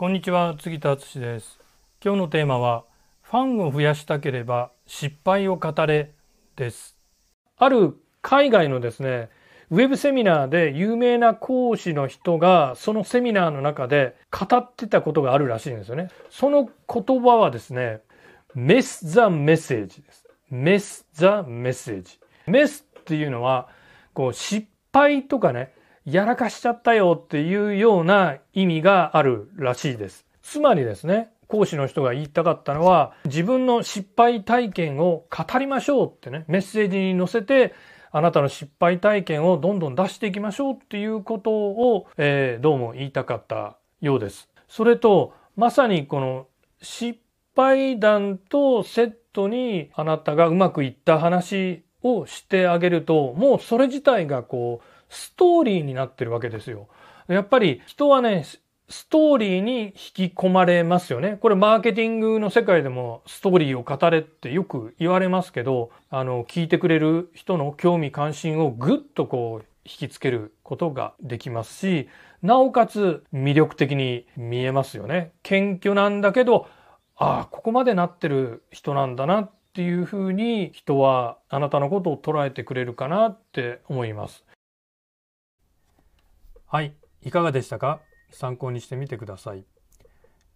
こんにちは杉田敦です。今日のテーマはファンを増やしたければ失敗を語れです。ある海外のですねウェブセミナーで有名な講師の人がそのセミナーの中で語ってたことがあるらしいんですよね。その言葉はですねメス・ザ・メッセージです。メス・ザ・メッセージメスっていうのはこう失敗とかねやらかしちゃったよっていうような意味があるらしいです。つまりですね、講師の人が言いたかったのは、自分の失敗体験を語りましょうってね、メッセージに載せて、あなたの失敗体験をどんどん出していきましょうっていうことを、えー、どうも言いたかったようです。それと、まさにこの失敗談とセットにあなたがうまくいった話をしてあげると、もうそれ自体がこう、ストーリーになってるわけですよ。やっぱり人はね、ストーリーに引き込まれますよね。これマーケティングの世界でもストーリーを語れってよく言われますけど、あの、聞いてくれる人の興味関心をぐっとこう引きつけることができますし、なおかつ魅力的に見えますよね。謙虚なんだけど、ああ、ここまでなってる人なんだなっていうふうに人はあなたのことを捉えてくれるかなって思います。はい、いかがでしたか？参考にしてみてください。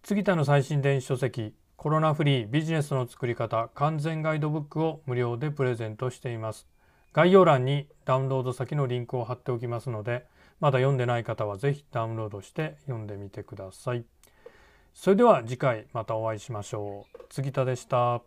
次田の最新電子書籍コロナフリービジネスの作り方完全ガイドブックを無料でプレゼントしています。概要欄にダウンロード先のリンクを貼っておきますので、まだ読んでない方はぜひダウンロードして読んでみてください。それでは次回またお会いしましょう。杉田でした。